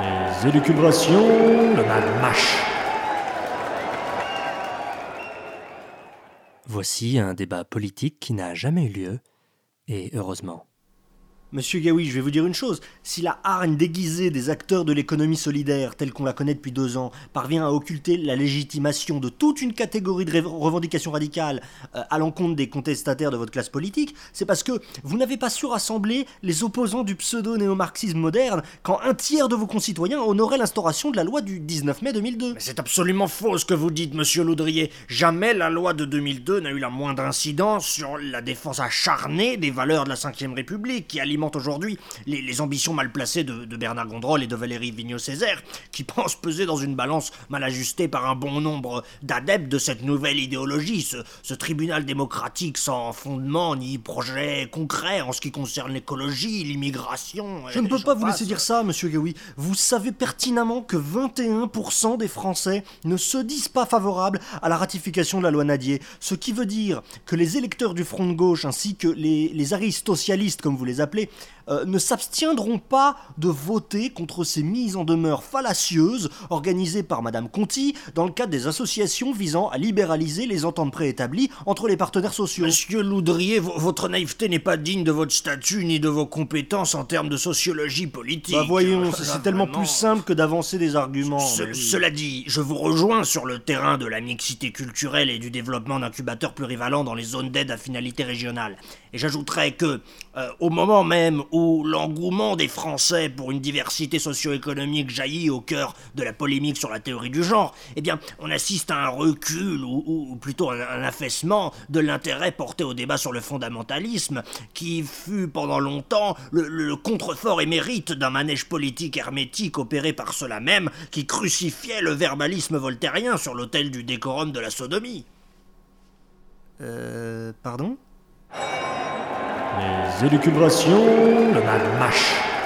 Les élucubrations, le mâche. Voici un débat politique qui n'a jamais eu lieu, et heureusement. Monsieur Gaoui, je vais vous dire une chose. Si la hargne déguisée des acteurs de l'économie solidaire, telle qu'on la connaît depuis deux ans, parvient à occulter la légitimation de toute une catégorie de revendications radicales euh, à l'encontre des contestataires de votre classe politique, c'est parce que vous n'avez pas su rassembler les opposants du pseudo-néo-marxisme moderne quand un tiers de vos concitoyens honoraient l'instauration de la loi du 19 mai 2002. Mais c'est absolument faux ce que vous dites, monsieur Loudrier. Jamais la loi de 2002 n'a eu la moindre incidence sur la défense acharnée des valeurs de la Ve République qui aujourd'hui les, ambitions mal placées de, Bernard Gondrol et de Valérie Vigneault-Césaire, qui pensent peser dans une balance mal ajustée par un bon nombre d'adeptes de cette nouvelle idéologie, ce, tribunal démocratique sans fondement ni projet concret en ce qui concerne l'écologie, l'immigration. Je ne peux pas vous laisser dire ça, monsieur Gaoui. Vous savez pertinemment que 21% des Français ne se disent pas favorables à la ratification de la loi Nadier, ce qui veut dire que les électeurs du Front de gauche ainsi que les, les aristocialistes, comme vous les appelez, euh, ne s'abstiendront pas de voter contre ces mises en demeure fallacieuses organisées par Madame Conti dans le cadre des associations visant à libéraliser les ententes préétablies entre les partenaires sociaux. Monsieur Loudrier, votre naïveté n'est pas digne de votre statut ni de vos compétences en termes de sociologie politique. Bah voyons, c'est tellement plus simple que d'avancer des arguments. Cela dit, je vous rejoins sur le terrain de la mixité culturelle et du développement d'incubateurs plurivalents dans les zones d'aide à finalité régionale. Et j'ajouterais que, euh, au moment même où l'engouement des Français pour une diversité socio-économique jaillit au cœur de la polémique sur la théorie du genre, eh bien, on assiste à un recul, ou, plutôt un, affaissement de l'intérêt porté au débat sur le fondamentalisme, qui fut pendant longtemps le, le contrefort émérite d'un manège politique hermétique opéré par ceux-là même qui crucifiaient le verbalisme voltairien sur l'autel du décorum de la sodomie. Euh. Pardon? Élucubrations, le mâche.